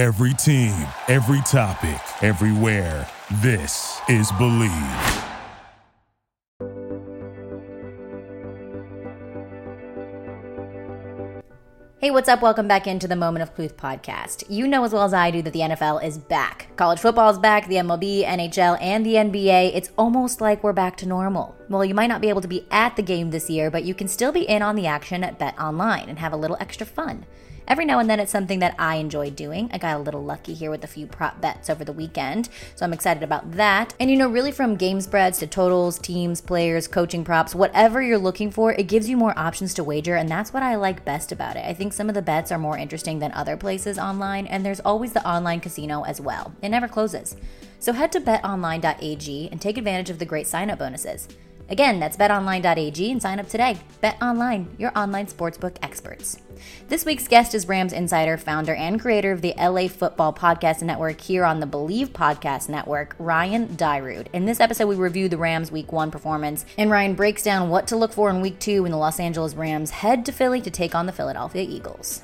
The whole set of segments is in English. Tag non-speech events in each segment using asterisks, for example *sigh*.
Every team, every topic, everywhere. This is Bleav. Hey, what's up? Welcome back into the Moment of Truth podcast. You know as well as I do that the NFL is back. College football is back, the MLB, NHL, and the NBA. It's almost like we're back to normal. Well, you might not be able to be at the game this year, but you can still be in on the action at Bet Online and have a little extra fun. Every now and then it's something that I enjoy doing. I got a little lucky here with a few prop bets over the weekend, so I'm excited about that. And you know, really from game spreads to totals, teams, players, coaching props, whatever you're looking for, it gives you more options to wager, and that's what I like best about it. I think some of the bets are more interesting than other places online, and there's always the online casino as well. It never closes. So head to betonline.ag and take advantage of the great sign up bonuses. Again, that's betonline.ag and sign up today. Bet Online, your online sportsbook experts. This week's guest is Rams insider, founder, and creator of the LA Football Podcast Network here on the Bleav Podcast Network, Ryan Dyrud. In this episode, we review the Rams' Week 1 performance, and Ryan breaks down what to look for in Week 2 when the Los Angeles Rams head to Philly to take on the Philadelphia Eagles.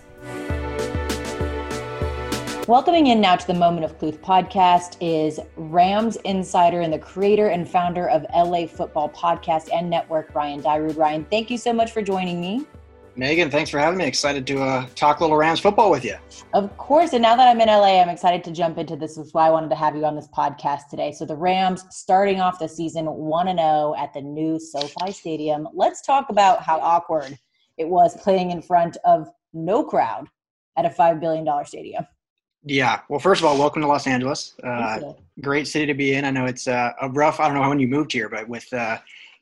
Welcoming in now to the Moment of Truth podcast is Rams insider and the creator and founder of LA Football Podcast and Network, Ryan Dyrud. Ryan, thank you so much for joining me. Megan, thanks for having me. Excited to uh, talk a little Rams football with you. Of course. And now that I'm in LA, I'm excited to jump into this. This is why I wanted to have you on this podcast today. So the Rams starting off the season 1 0 at the new SoFi Stadium. Let's talk about how awkward it was playing in front of no crowd at a $5 billion stadium. Yeah. Well, first of all, welcome to Los Angeles. Uh, great city to be in. I know it's uh, a rough. I don't know when you moved here, but with uh,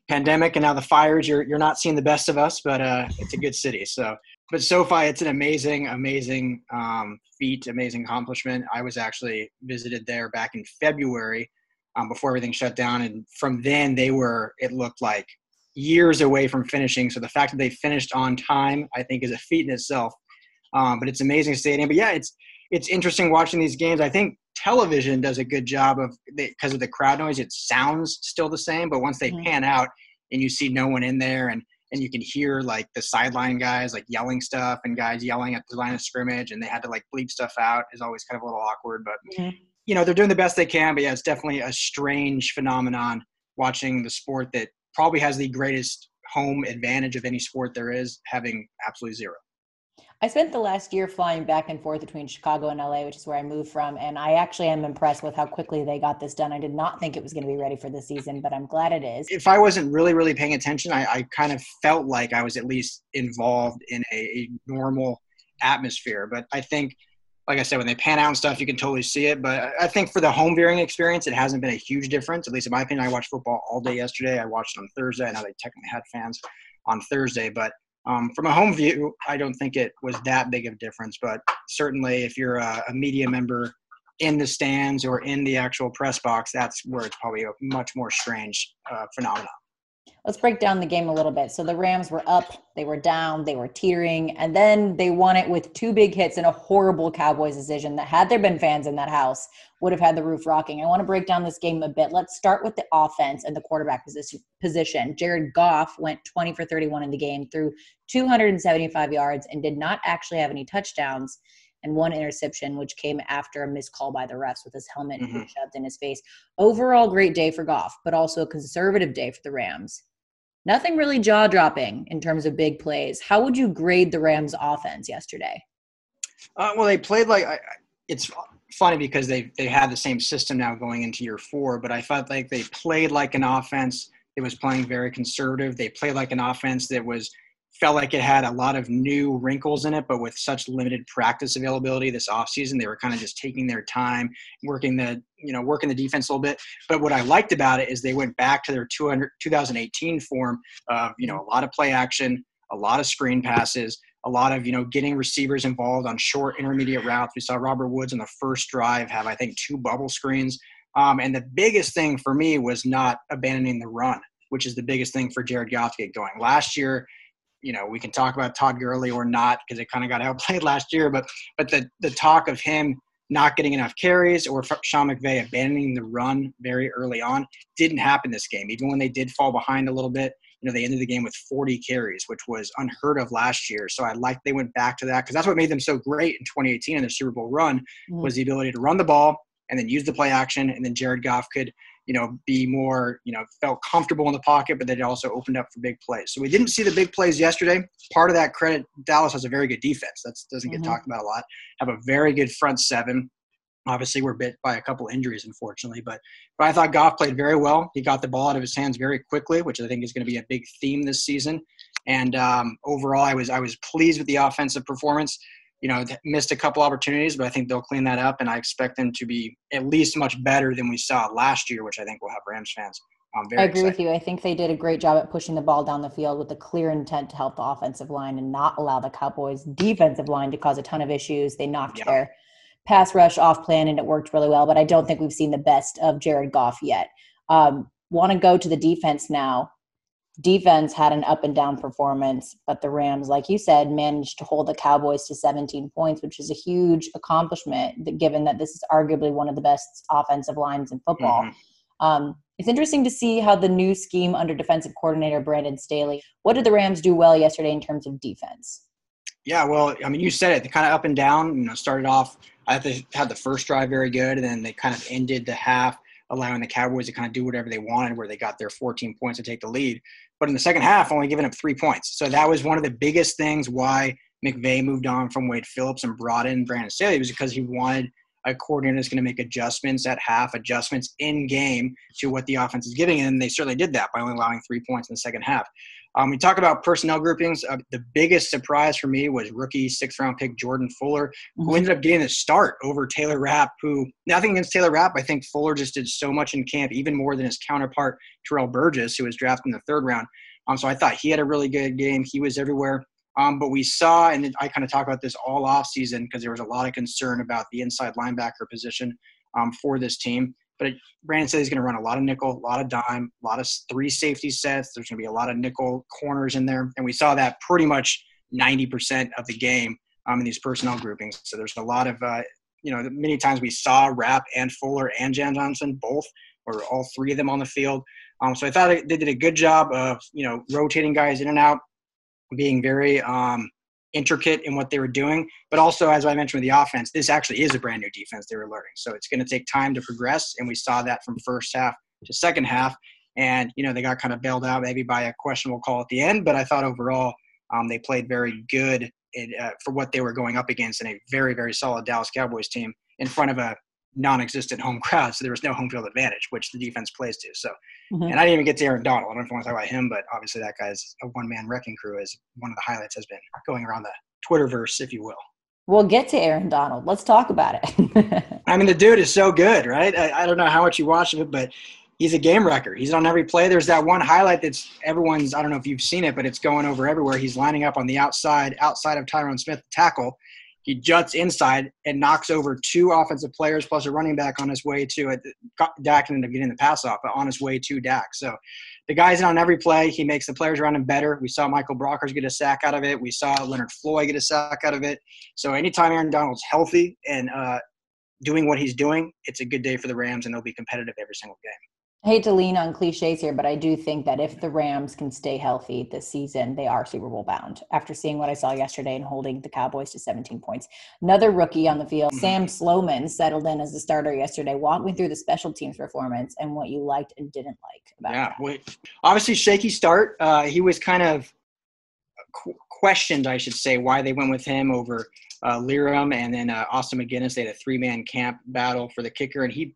pandemic and now the fires, you're you're not seeing the best of us. But uh, it's a good city. So, but SoFi, it's an amazing, amazing um, feat, amazing accomplishment. I was actually visited there back in February um, before everything shut down, and from then they were. It looked like years away from finishing. So the fact that they finished on time, I think, is a feat in itself. Um, but it's amazing stadium. But yeah, it's it's interesting watching these games. I think television does a good job of because of the crowd noise. It sounds still the same, but once they mm-hmm. pan out and you see no one in there, and and you can hear like the sideline guys like yelling stuff and guys yelling at the line of scrimmage, and they had to like bleep stuff out is always kind of a little awkward. But mm-hmm. you know they're doing the best they can. But yeah, it's definitely a strange phenomenon watching the sport that probably has the greatest home advantage of any sport there is, having absolutely zero. I spent the last year flying back and forth between Chicago and LA, which is where I moved from. And I actually am impressed with how quickly they got this done. I did not think it was going to be ready for the season, but I'm glad it is. If I wasn't really, really paying attention, I, I kind of felt like I was at least involved in a, a normal atmosphere. But I think, like I said, when they pan out and stuff, you can totally see it. But I think for the home viewing experience, it hasn't been a huge difference. At least in my opinion, I watched football all day yesterday. I watched on Thursday. I know they technically had fans on Thursday, but um, from a home view, I don't think it was that big of a difference, but certainly if you're a, a media member in the stands or in the actual press box, that's where it's probably a much more strange uh, phenomenon let's break down the game a little bit. So the Rams were up, they were down, they were teetering, and then they won it with two big hits and a horrible Cowboys decision that, had there been fans in that house, would have had the roof rocking. I want to break down this game a bit. Let's start with the offense and the quarterback position. Jared Goff went 20 for 31 in the game, threw 275 yards, and did not actually have any touchdowns and one interception, which came after a missed call by the refs with his helmet mm-hmm. shoved in his face. Overall, great day for Goff, but also a conservative day for the Rams nothing really jaw dropping in terms of big plays. How would you grade the Rams offense yesterday? Uh, well, they played like I, it's funny because they they have the same system now going into year four, but I felt like they played like an offense that was playing very conservative. They played like an offense that was felt like it had a lot of new wrinkles in it, but with such limited practice availability this offseason, they were kind of just taking their time, working the, you know, working the defense a little bit. But what I liked about it is they went back to their 200, 2018 form of, you know, a lot of play action, a lot of screen passes, a lot of, you know, getting receivers involved on short intermediate routes. We saw Robert Woods on the first drive have, I think, two bubble screens. Um, and the biggest thing for me was not abandoning the run, which is the biggest thing for Jared Goff to get going. Last year, you know we can talk about Todd Gurley or not because it kind of got *laughs* outplayed last year, but but the the talk of him not getting enough carries or Sean McVay abandoning the run very early on didn't happen this game. Even when they did fall behind a little bit, you know, they ended the game with 40 carries, which was unheard of last year. So I like they went back to that because that's what made them so great in 2018 in their Super Bowl run mm-hmm. was the ability to run the ball and then use the play action, and then Jared Goff could, you know, be more, you know, felt comfortable in the pocket, but then it also opened up for big plays. So we didn't see the big plays yesterday. Part of that credit, Dallas has a very good defense. That doesn't get mm-hmm. talked about a lot. Have a very good front seven. Obviously, we're bit by a couple injuries, unfortunately, but but I thought Goff played very well. He got the ball out of his hands very quickly, which I think is going to be a big theme this season. And um, overall, I was I was pleased with the offensive performance you know, missed a couple opportunities, but I think they'll clean that up, and I expect them to be at least much better than we saw last year, which I think will have Rams fans. Um, I agree excited. with you. I think they did a great job at pushing the ball down the field with a clear intent to help the offensive line and not allow the Cowboys' defensive line to cause a ton of issues. They knocked yeah. their pass rush off plan, and it worked really well. But I don't think we've seen the best of Jared Goff yet. Um, Want to go to the defense now? Defense had an up and down performance, but the Rams, like you said, managed to hold the Cowboys to 17 points, which is a huge accomplishment given that this is arguably one of the best offensive lines in football. Mm-hmm. Um, it's interesting to see how the new scheme under defensive coordinator Brandon Staley. What did the Rams do well yesterday in terms of defense? Yeah, well, I mean, you said it. They kind of up and down. You know, started off. I had the first drive very good, and then they kind of ended the half allowing the Cowboys to kind of do whatever they wanted, where they got their 14 points to take the lead. But in the second half, only giving up three points. So that was one of the biggest things why McVay moved on from Wade Phillips and brought in Brandon Staley was because he wanted a coordinator that's going to make adjustments at half, adjustments in game to what the offense is giving, and they certainly did that by only allowing three points in the second half. Um, we talk about personnel groupings. Uh, the biggest surprise for me was rookie sixth round pick Jordan Fuller, who mm-hmm. ended up getting the start over Taylor Rapp, who nothing against Taylor Rapp. I think Fuller just did so much in camp, even more than his counterpart Terrell Burgess, who was drafted in the third round. Um, so I thought he had a really good game. He was everywhere. Um, but we saw, and I kind of talk about this all off season because there was a lot of concern about the inside linebacker position um, for this team. But Brandon said he's going to run a lot of nickel, a lot of dime, a lot of three safety sets. There's going to be a lot of nickel corners in there, and we saw that pretty much 90% of the game um, in these personnel groupings. So there's a lot of, uh, you know, many times we saw Rapp and Fuller and John Johnson both, or all three of them on the field. Um, so I thought they did a good job of, you know, rotating guys in and out, being very um, intricate in what they were doing. But also, as I mentioned with the offense, this actually is a brand new defense they were learning. So it's going to take time to progress. And we saw that from first half to second half. And, you know, they got kind of bailed out maybe by a questionable call at the end. But I thought overall um, they played very good in, uh, for what they were going up against in a very, very solid Dallas Cowboys team in front of a non-existent home crowd, so there was no home field advantage, which the defense plays to. So, mm-hmm. and I didn't even get to Aaron Donald. I don't know if you want to talk about him, but obviously that guy's a one-man wrecking crew. Is one of the highlights has been going around the Twitterverse, if you will. We'll get to Aaron Donald. Let's talk about it. *laughs* I mean, the dude is so good, right? I, I don't know how much you watch of it, but he's a game wrecker. He's on every play. There's that one highlight that's everyone's. I don't know if you've seen it, but it's going over everywhere. He's lining up on the outside, outside of Tyron Smith, tackle, he juts inside and knocks over two offensive players plus a running back on his way to it. Dak ended up getting the pass off, but on his way to Dak. So the guy's in on every play. He makes the players around him better. We saw Michael Brockers get a sack out of it. We saw Leonard Floyd get a sack out of it. So anytime Aaron Donald's healthy and uh, doing what he's doing, it's a good day for the Rams, and they'll be competitive every single game. I hate to lean on cliches here, but I do think that if the Rams can stay healthy this season, they are Super Bowl bound. After seeing what I saw yesterday and holding the Cowboys to 17 points, another rookie on the field, mm-hmm. Sam Sloman, settled in as the starter yesterday. Walk me through the special teams performance and what you liked and didn't like about yeah, obviously shaky start. Uh, he was kind of questioned, I should say, why they went with him over uh, Lirim and then uh, Austin MacGinnis. They had a three man camp battle for the kicker, and he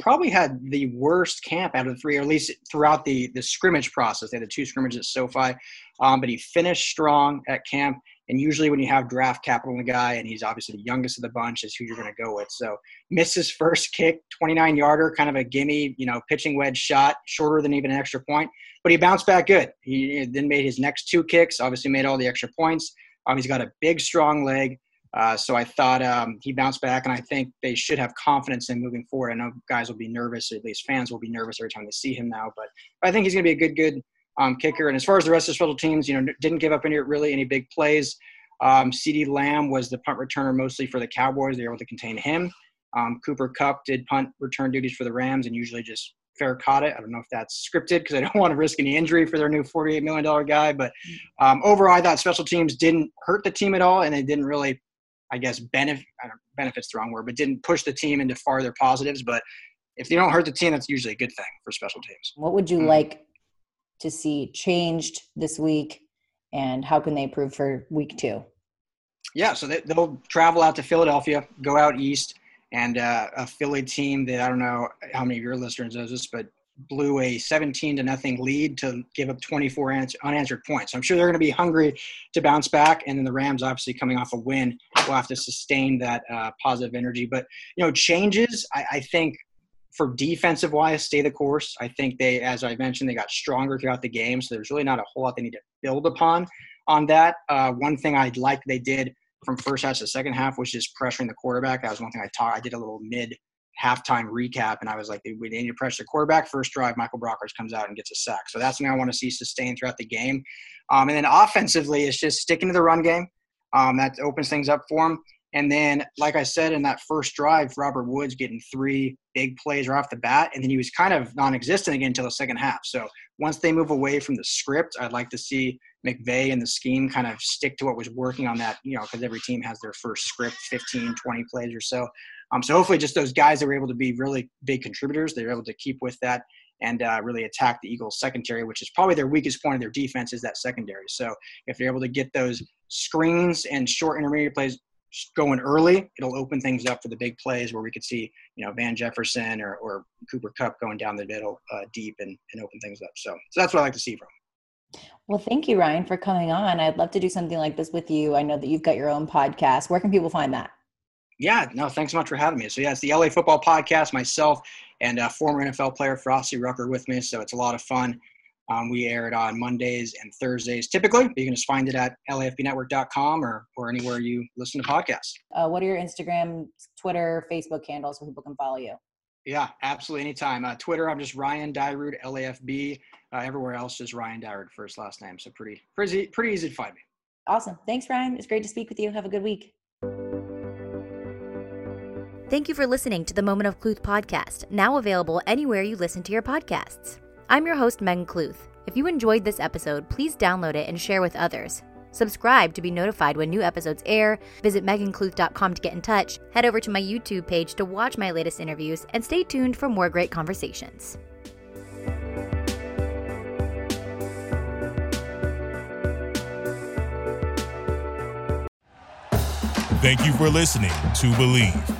probably had the worst camp out of the three, or at least throughout the, the scrimmage process. They had the two scrimmages at SoFi, um, but he finished strong at camp. And usually, when you have draft capital in a guy, and he's obviously the youngest of the bunch, is who you're going to go with. So, missed his first kick, 29 yarder, kind of a gimme, you know, pitching wedge shot, shorter than even an extra point. But he bounced back good. He then made his next two kicks, obviously made all the extra points. Um, he's got a big, strong leg. Uh, so I thought um, he bounced back, and I think they should have confidence in moving forward. I know guys will be nervous, at least fans will be nervous every time they see him now, but I think he's going to be a good, good um, kicker. And as far as the rest of the special teams, you know, didn't give up any really any big plays. Um, CeeDee Lamb was the punt returner mostly for the Cowboys. They were able to contain him. Um, Cooper Kupp did punt return duties for the Rams and usually just Fair caught it. I don't know if that's scripted because I don't *laughs* want to risk any injury for their new $48 million guy. But um, overall, I thought special teams didn't hurt the team at all, and they didn't really, I guess, benefit. Benefits the wrong word, but didn't push the team into farther positives. But if they don't hurt the team, that's usually a good thing for special teams. What would you mm-hmm. like to see changed this week, and how can they improve for week two? Yeah, so they, will travel out to Philadelphia, go out east, and uh, a Philly team that I don't know how many of your listeners knows this, but blew a 17 to nothing lead to give up 24 unanswered points. So I'm sure they're going to be hungry to bounce back. And then the Rams, obviously coming off a win, will have to sustain that uh, positive energy. But you know, changes. I, I think for defensive wise, stay the course. I think they, as I mentioned, they got stronger throughout the game. So there's really not a whole lot they need to build upon on that. Uh, one thing I'd like they did from first half to second half was just pressuring the quarterback. That was one thing I taught. I did a little mid halftime recap, and I was like, we need to pressure the quarterback. First drive, Michael Brockers comes out and gets a sack. So that's something I want to see sustained throughout the game. Um, and then offensively, it's just sticking to the run game. Um, that opens things up for him. And then, like I said, in that first drive, Robert Woods getting three big plays right off the bat, and then he was kind of non-existent again until the second half. So once they move away from the script, I'd like to see McVay and the scheme kind of stick to what was working on that, you know, because every team has their first script, 15, 20 plays or so. Um, so hopefully, just those guys that were able to be really big contributors, they're able to keep with that and uh, really attack the Eagles' secondary, which is probably their weakest point of their defense is that secondary. So if they're able to get those screens and short intermediate plays going early, it'll open things up for the big plays where we could see, you know, Van Jefferson or, or Cooper Kupp going down the middle uh, deep and, and open things up. So, so that's what I like to see from. Well, thank you, Ryan, for coming on. I'd love to do something like this with you. I know that you've got your own podcast. Where can people find that? Yeah, no, thanks so much for having me. So, yeah, it's the LA Football Podcast, myself and a former NFL player Frosty Rucker with me. So, it's a lot of fun. Um, we air it on Mondays and Thursdays typically. You can just find it at lafbnetwork.com or, or anywhere you listen to podcasts. Uh, what are your Instagram, Twitter, Facebook handles so people can follow you? Yeah, absolutely. Anytime. Uh, Twitter, I'm just Ryan Dyrud, LAFB. Uh, everywhere else is Ryan Dyrud, first last name. So pretty, pretty, pretty easy to find me. Awesome. Thanks, Ryan. It's great to speak with you. Have a good week. Thank you for listening to the Moment of Cluth podcast, now available anywhere you listen to your podcasts. I'm your host, Megan Cluth. If you enjoyed this episode, please download it and share with others. Subscribe to be notified when new episodes air. Visit megancluth.com to get in touch. Head over to my YouTube page to watch my latest interviews and stay tuned for more great conversations. Thank you for listening to Bleav.